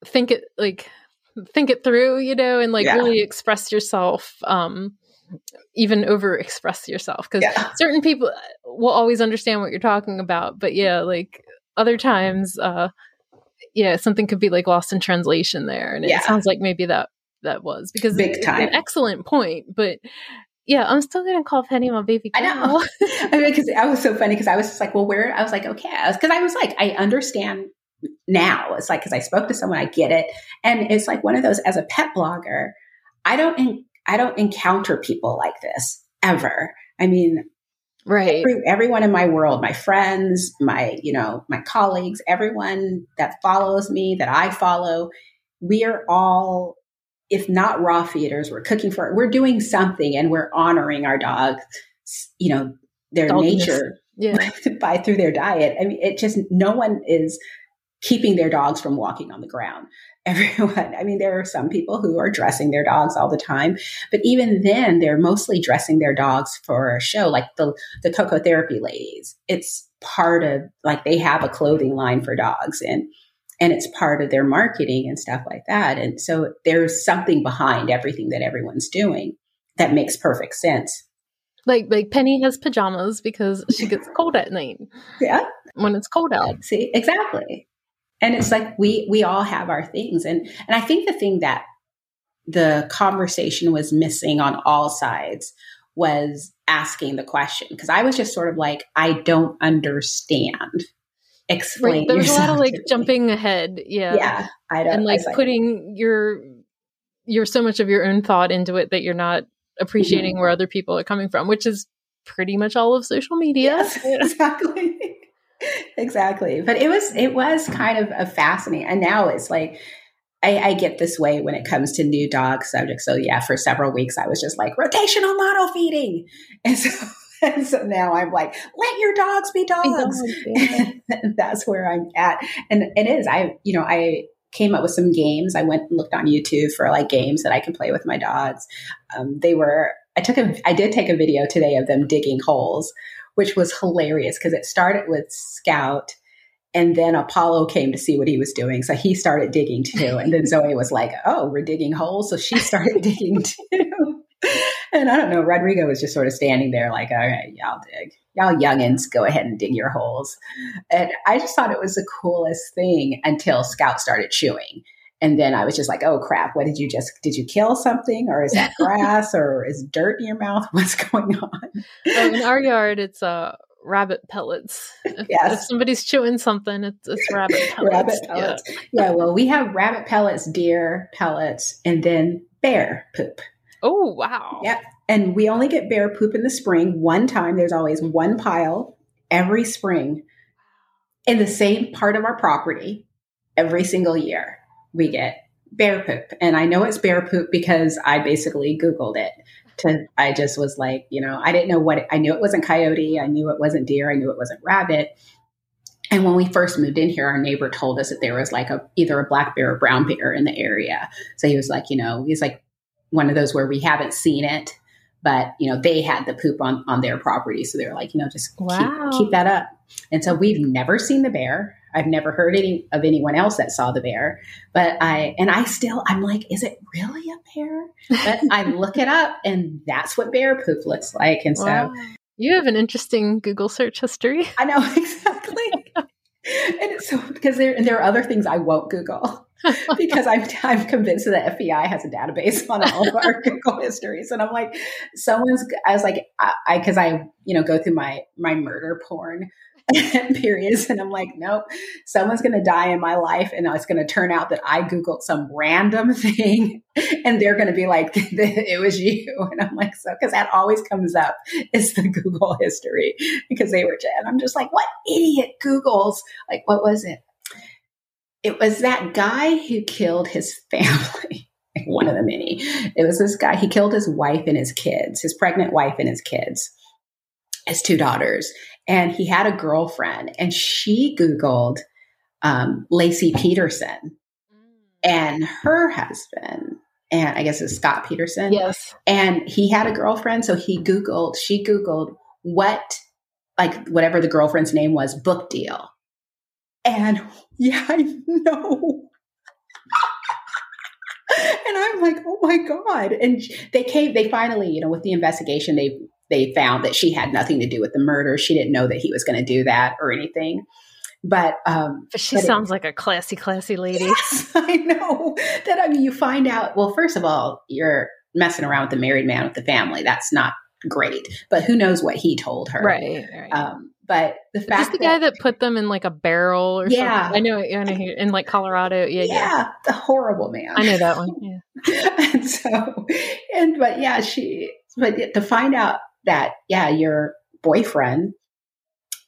think it like think it through, you know, and like yeah. really express yourself. Um, even over express yourself because yeah. certain people will always understand what you're talking about, but yeah, like other times, uh, yeah, something could be like lost in translation there, and it yeah. sounds like maybe that that was because big time, an excellent point, but yeah, I'm still gonna call Penny my baby girl. I know. I mean, because I was so funny because I was just like, well, where? I was like, okay, because I, I was like, I understand now. It's like, because I spoke to someone, I get it. And it's like one of those, as a pet blogger, I don't, I don't encounter people like this ever. I mean, right. Every, everyone in my world, my friends, my, you know, my colleagues, everyone that follows me, that I follow, we are all, if not raw feeders, we're cooking for, we're doing something and we're honoring our dogs, you know, their nature yeah. by through their diet. I mean, it just, no one is keeping their dogs from walking on the ground. Everyone, I mean, there are some people who are dressing their dogs all the time, but even then, they're mostly dressing their dogs for a show, like the the Coco Therapy ladies. It's part of like they have a clothing line for dogs, and and it's part of their marketing and stuff like that. And so there's something behind everything that everyone's doing that makes perfect sense. Like like Penny has pajamas because she gets cold at night. Yeah. When it's cold out. See, exactly and it's like we we all have our things. And and i think the thing that the conversation was missing on all sides was asking the question. Because i was just sort of like i don't understand. Explain right, there was a lot of like jumping ahead. Yeah. Yeah. I don't and like, like putting your your so much of your own thought into it that you're not appreciating mm-hmm. where other people are coming from which is pretty much all of social media. Yes, exactly exactly. But it was it was kind of a fascinating. And now it's like I, I, get this way when it comes to new dog subjects. So yeah, for several weeks I was just like rotational model feeding, and so and so now I'm like, let your dogs be dogs. Yeah. that's where I'm at, and it is. I you know I came up with some games. I went and looked on YouTube for like games that I can play with my dogs. Um, they were. I took a. I did take a video today of them digging holes which was hilarious because it started with Scout and then Apollo came to see what he was doing. So he started digging too. And then Zoe was like, Oh, we're digging holes. So she started digging too. and I don't know, Rodrigo was just sort of standing there like, all right, y'all dig. Y'all youngins, go ahead and dig your holes. And I just thought it was the coolest thing until Scout started chewing. And then I was just like, oh crap, what did you just, did you kill something or is that grass or is dirt in your mouth? What's going on? Oh, in our yard, it's uh, rabbit pellets. If, yes. if somebody's chewing something, it's, it's rabbit pellets. rabbit pellets. Yeah. yeah, well, we have rabbit pellets, deer pellets, and then bear poop. Oh, wow. Yeah. And we only get bear poop in the spring one time. There's always one pile every spring in the same part of our property every single year we get bear poop. And I know it's bear poop because I basically Googled it. To, I just was like, you know, I didn't know what it, I knew it wasn't coyote. I knew it wasn't deer. I knew it wasn't rabbit. And when we first moved in here, our neighbor told us that there was like a either a black bear or brown bear in the area. So he was like, you know, he's like one of those where we haven't seen it, but you know, they had the poop on on their property. So they were like, you know, just wow. keep, keep that up. And so we've never seen the bear. I've never heard any of anyone else that saw the bear, but I and I still I'm like, is it really a bear? But I look it up, and that's what bear poop looks like. And so you have an interesting Google search history. I know exactly. and it's so because there and there are other things I won't Google because I'm I'm convinced that FBI has a database on all of our Google histories, and I'm like, someone's. I was like, I because I, I you know go through my my murder porn periods. And I'm like, nope, someone's going to die in my life. And it's going to turn out that I Googled some random thing and they're going to be like, it was you. And I'm like, so, because that always comes up is the Google history because they were, and I'm just like, what idiot Googles? Like, what was it? It was that guy who killed his family. One of the many. It was this guy. He killed his wife and his kids, his pregnant wife and his kids his two daughters and he had a girlfriend and she googled um, laci peterson mm. and her husband and i guess it's scott peterson. Yes. And he had a girlfriend so he googled she googled what like whatever the girlfriend's name was book deal. And yeah i know. And i'm like oh my god. And they came they finally you know with the investigation they they found that she had nothing to do with the murder. She didn't know that he was going to do that or anything. But um, but she but sounds it, like a classy, classy lady. Yes, I know that. I mean, you find out. Well, first of all, you're messing around with the married man with the family. That's not great. But who knows what he told her? Right. right. Um, But the fact Just the guy that put them in like a barrel or Yeah. something. I know, I know in like Colorado. Yeah, yeah. yeah, the horrible man. I know that one. Yeah. and so, and but yeah, she, but to find out that yeah, your boyfriend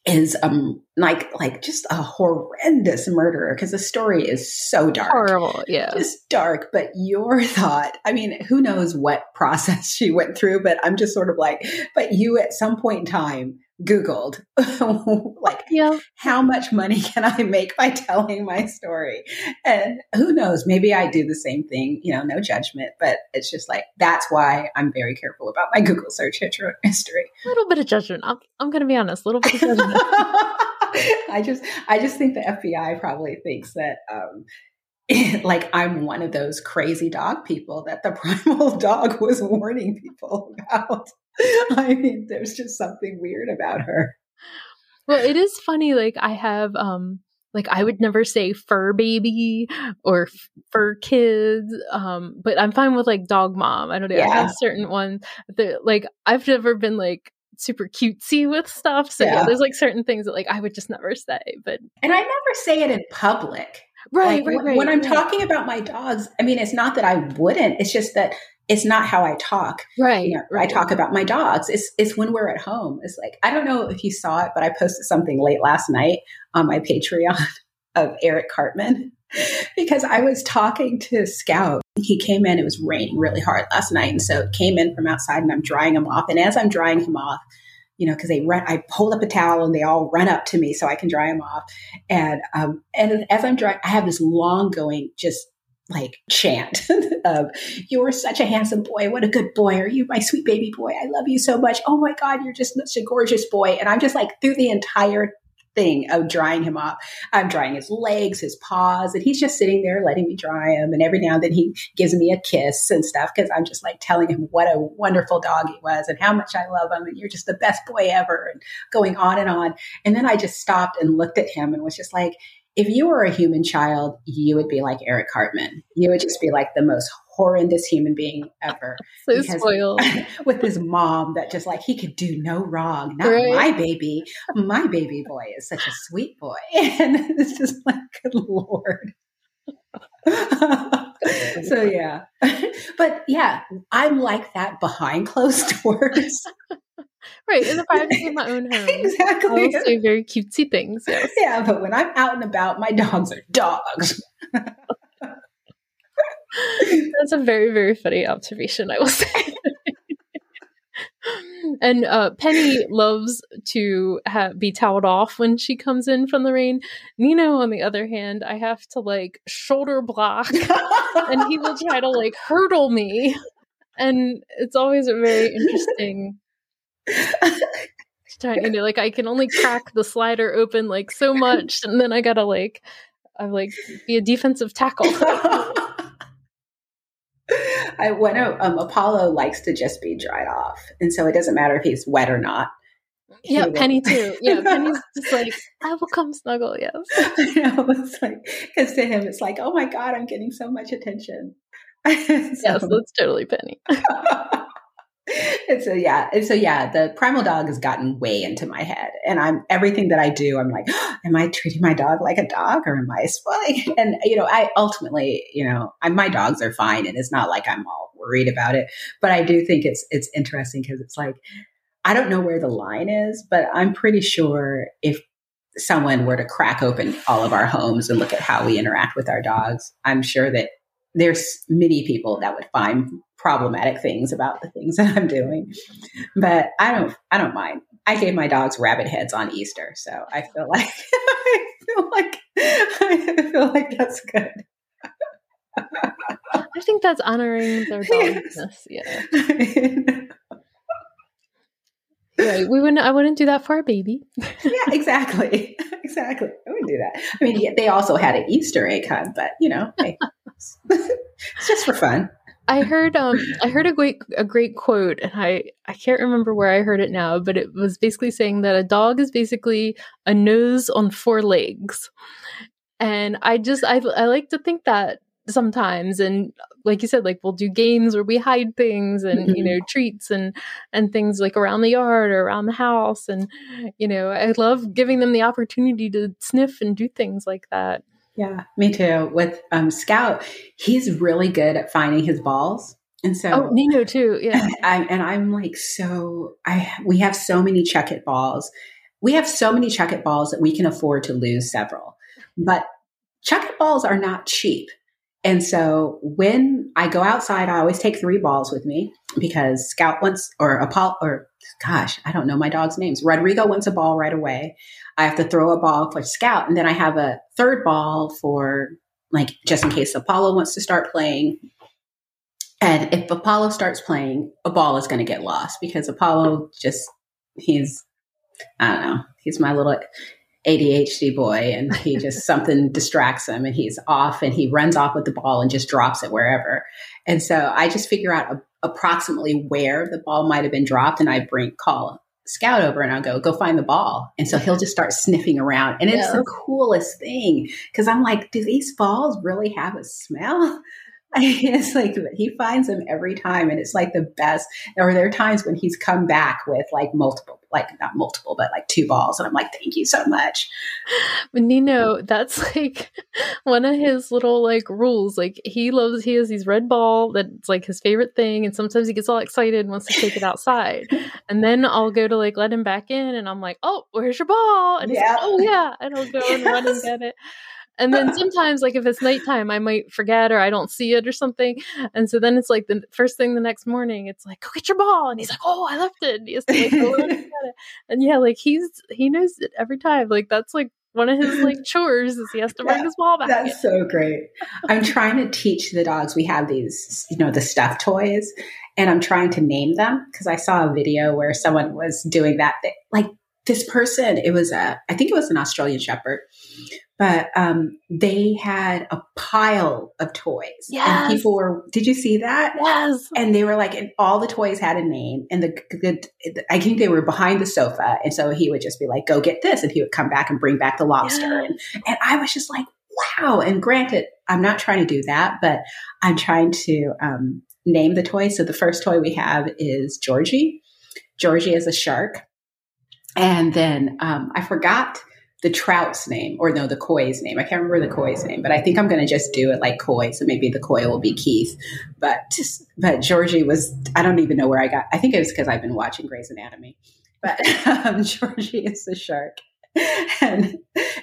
is um like like just a horrendous murderer because the story is so dark. Horrible. Yeah. Just dark, but your thought, I mean, who knows what process she went through, but I'm just sort of like, but you at some point in time Googled, like, Yeah. how much money can I make by telling my story? And who knows, maybe I do the same thing, you know, no judgment, but it's just like, that's why I'm very careful about my Google search history. A little bit of judgment. I'm, I'm going to be honest. A little bit of judgment. I just, I just think the FBI probably thinks that, um, like I'm one of those crazy dog people that the primal dog was warning people about. I mean, there's just something weird about her. well, it is funny. Like I have, um, like I would never say fur baby or f- fur kids, um, but I'm fine with like dog mom. I don't know. I have certain ones that like I've never been like super cutesy with stuff. So yeah. Yeah. there's like certain things that like I would just never say. But And I never say it in public. right, Like, right, when- right. when I'm talking about my dogs, I mean, it's not that I wouldn't. It's just that it's not how I talk. right, You know, I talk about my dogs. It's it's when we're at home. It's like I don't know if you saw it, but I posted something late last night on my Patreon of Eric Cartman because I was talking to Scout. He came in. It was raining really hard last night, and so it came in from outside, and I'm drying him off. And as I'm drying him off, you know, because they run, I pull up a towel and they all run up to me so I can dry him off. And um, and as I'm drying, I have this long going just like chant of you're such a handsome boy. What a good boy. Are you my sweet baby boy? I love you so much. Oh my god you're just such a gorgeous boy. And i'm just like through the entire thing of drying him off i'm drying his legs his paws and he's just sitting there letting me dry him. And every now and then he gives me a kiss and stuff because i'm just like telling him what a wonderful dog he was and how much i love him and you're just the best boy ever and going on and on. And then i just stopped and looked at him and was just like if you were a human child, you would be like Eric Cartman. You would just be like the most horrendous human being ever. so because- spoiled. With his mom that just like he could do no wrong. Not Right. my baby. My baby boy is such a sweet boy. And it's just like, good lord. so yeah. But yeah, I'm like that behind closed doors. Right, in the privacy of my own home. I exactly. will say very cutesy things. Yes. Yeah, but when I'm out and about, my dogs are dogs. That's a very, very funny observation, I will say. and uh, Penny loves to ha- be toweled off when she comes in from the rain. Nino, on the other hand, I have to like shoulder block, and he will try to like hurdle me. And it's always a very interesting. Trying, you know, like I can only crack the slider open like so much, and then I gotta like, I like be a defensive tackle. I when um, Apollo likes to just be dried off, and so it doesn't matter if he's wet or not. Yeah, Penny too. Yeah, Penny's just like, I will come snuggle. Yes. I know it's like because to him it's like, oh my god, I'm getting so much attention. Yes, So- that's totally Penny. and so yeah, and so yeah, the primal dog has gotten way into my head, and I'm everything that I do. I'm like, am I treating my dog like a dog, or am I spoiling? And you know, I ultimately, you know, I, my dogs are fine, and it's not like I'm all worried about it. But I do think it's it's interesting because it's like I don't know where the line is, but I'm pretty sure if someone were to crack open all of our homes and look at how we interact with our dogs, I'm sure that there's many people that would find problematic things about the things that I'm doing. But I don't I don't mind. I gave my dogs rabbit heads on Easter, so I feel like I feel like I feel like that's good. I think that's honoring their Yes. dogness. Yeah. Right. We wouldn't I wouldn't do that for a baby. yeah, exactly. Exactly. I wouldn't do that. I mean, they also had an Easter egg hunt, but you know, hey, it's just for fun. I heard um I heard a great a great quote and I I can't remember where I heard it now, but it was basically saying that a dog is basically a nose on four legs. And I just I I like to think that sometimes and like you said like we'll do games where we hide things and mm-hmm. you know treats and and things like around the yard or around the house and you know i love giving them the opportunity to sniff and do things like that yeah me too with um, scout he's really good at finding his balls and so oh, Nino too, yeah. I, and I'm like, so I we have so many Chuckit balls. We have so many Chuckit balls that we can afford to lose several. But Chuckit balls are not cheap. And so when I go outside, I always take three balls with me because Scout wants, or Apollo, or gosh, I don't know my dog's names. Rodrigo wants a ball right away. I have to throw a ball for Scout. And then I have a third ball for like, just in case Apollo wants to start playing. And if Apollo starts playing, a ball is going to get lost because Apollo just, he's, I don't know, he's my little ADHD boy and he just something distracts him and he's off and he runs off with the ball and just drops it wherever. And so I just figure out a, approximately where the ball might have been dropped and I bring call scout over and I'll go go find the ball. And so he'll just start sniffing around and it's yeah. the coolest thing cuz I'm like do these balls really have a smell? it's like he finds them every time and it's like the best. Or there are times when he's come back with like multiple like not multiple but like two balls and i'm like thank you so much. But nino that's like one of his little like rules. Like he loves he has these red ball that's like his favorite thing and sometimes he gets all excited and wants to take it outside. And then i'll go to like let him back in and i'm like oh where's your ball? And he's yeah. like oh yeah. And i'll go and yes. run and get it and then sometimes, like if it's nighttime, I might forget or I don't see it or something. And so then it's like the first thing the next morning, it's like, go get your ball. And he's like, oh, I left it. And he has to like oh, go and it. And yeah, like he's, he knows it every time. Like that's like one of his like chores is he has to bring his ball back. That's in. so great. I'm trying to teach the dogs. We have these, you know, the stuffed toys, and I'm trying to name them because I saw a video where someone was doing that. Like this person, it was a, I think it was an Australian Shepherd, but um, they had a pile of toys. Yes. And people were, did you see that? Yes. And they were like, and all the toys had a name. And the, the, I think they were behind the sofa. And so he would just be like, go get this. And he would come back and bring back the lobster. And, and I was just like, wow. And granted, I'm not trying to do that, but I'm trying to um, name the toy. So the first toy we have is Georgie. Georgie is a shark. And then um, I forgot the trout's name, or no, the koi's name. I can't remember the koi's name, but I think I'm going to just do it like koi. So maybe the koi will be Keith. But but Georgie was, I don't even know where I got, I think it was because I've been watching Grey's Anatomy. But um, Georgie is a shark. and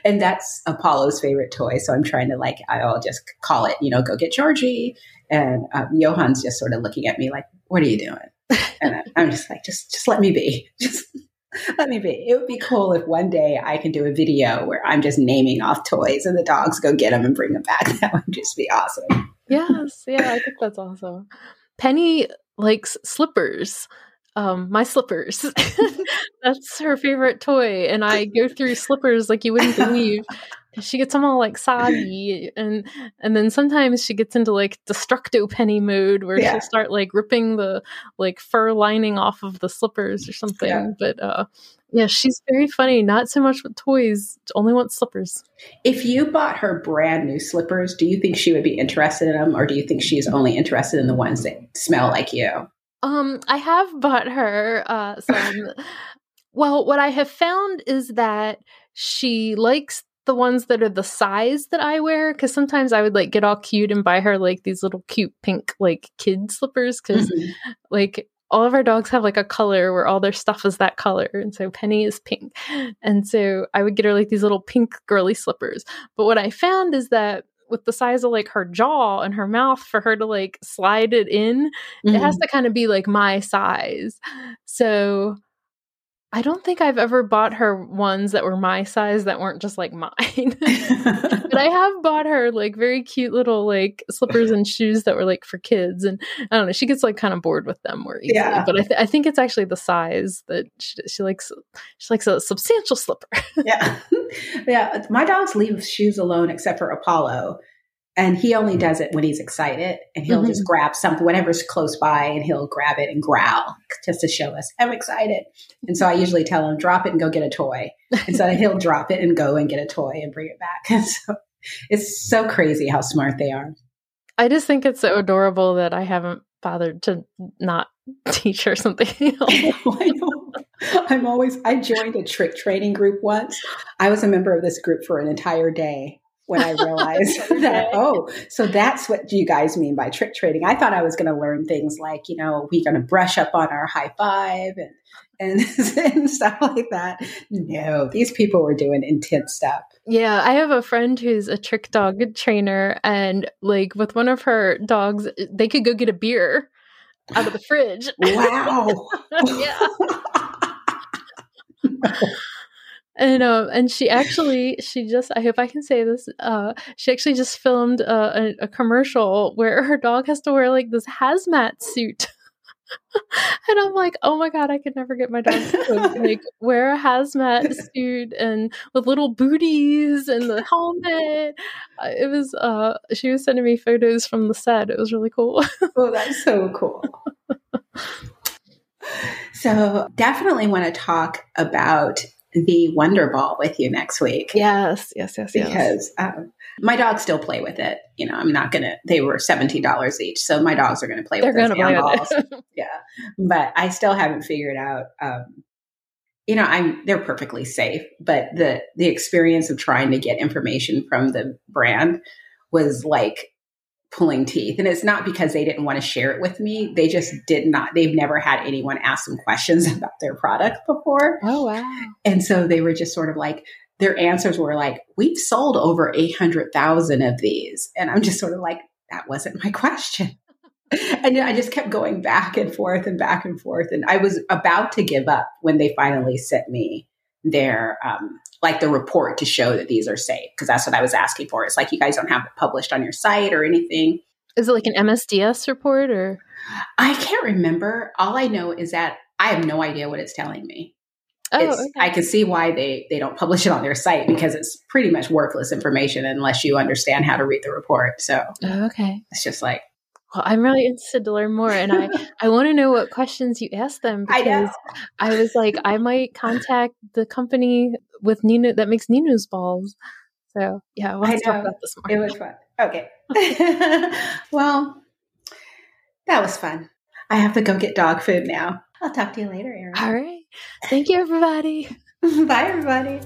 and that's Apollo's favorite toy. So I'm trying to like I'll just call it, you know, go get Georgie. And um, Johan's just sort of looking at me like, "What are you doing?" And I'm just like, "Just just let me be. Just Let me be. It would be cool if one day I can do a video where I'm just naming off toys and the dogs go get them and bring them back. That would just be awesome. Yes. Yeah, I think that's awesome. Penny likes slippers. Um, my slippers. that's her favorite toy. And I go through slippers like you wouldn't believe she gets them all like soggy and and then sometimes she gets into like destructo penny mode where yeah. she'll start like ripping the like fur lining off of the slippers or something yeah. but uh yeah she's very funny not so much with toys only wants slippers if you bought her brand new slippers do you think she would be interested in them or do you think she's only interested in the ones that smell like you um i have bought her uh some well what i have found is that she likes the ones that are the size that I wear because sometimes I would like get all cute and buy her like these little cute pink like kid slippers because mm-hmm. like all of our dogs have like a color where all their stuff is that color and so Penny is pink and so I would get her like these little pink girly slippers but what I found is that with the size of like her jaw and her mouth for her to like slide it in mm-hmm. it has mm-hmm. to kind of be like my size so I don't think I've ever bought her ones that were my size that weren't just like mine. but I have bought her like very cute little like slippers and shoes that were like for kids. And I don't know, she gets like kind of bored with them more easily. Yeah. But I, th- I think it's actually the size that she, she likes. She likes a substantial slipper. yeah, yeah. My dogs leave shoes alone except for Apollo and he only does it when he's excited and he'll mm-hmm. just grab something whatever's close by and he'll grab it and growl just to show us i'm excited. And so i usually tell him drop it and go get a toy. And so he'll drop it and go and get a toy and bring it back. And so it's so crazy how smart they are. I just think it's so adorable that I haven't bothered to not teach her something I'm always, I joined a trick training group once. I was a member of this group for an entire day when I realized that, oh, so that's what you guys mean by trick trading. I thought I was going to learn things like, you know, we're going to brush up on our high five and, and, and stuff like that. No, these people were doing intense stuff. Yeah, I have a friend who's a trick dog trainer, and like with one of her dogs, they could go get a beer out of the fridge. Wow. yeah. And um and she actually she just i hope i can say this uh she actually just filmed a, a, a commercial where her dog has to wear like this hazmat suit. And i'm like oh my god i could never get my dog to like wear a hazmat suit and with little booties and the helmet. Uh, it was uh she was sending me photos from the set. It was really cool. Oh that's so cool. So definitely want to talk about the Wonder Ball with you next week. Yes, yes, yes, yes. Because um, my dogs still play with it. You know, I'm not going to, they were $17 each. So my dogs are going to play They're with to play it. yeah. But I still haven't figured out, um, you know, I'm, they're perfectly safe, but the, the experience of trying to get information from the brand was like pulling teeth. And it's not because they didn't want to share it with me. They just did not, they've never had anyone ask them questions about their product before. Oh, wow. And so they were just sort of like, their answers were like, we've sold over 800,000 of these. And I'm just sort of like, that wasn't my question. and I just kept going back and forth and back and forth. And I was about to give up when they finally sent me their um, like the report to show that these are safe because that's what I was asking for. It's like you guys don't have it published on your site or anything. Is it like an MSDS report or? I can't remember. All I know is that I have no idea what it's telling me. Oh, okay. I can see why they they don't publish it on their site because it's pretty much worthless information unless you understand how to read the report. So oh, okay, it's just like well, I'm really interested to learn more, and I I want to know what questions you asked them because I, I, was like, I might contact the company with Nino that makes Nino's balls. So yeah, we'll talk about this more. It was fun. Okay. well, that was fun. I have to go get dog food now. I'll talk to you later, Erin. All right. Thank you, everybody. Bye, everybody.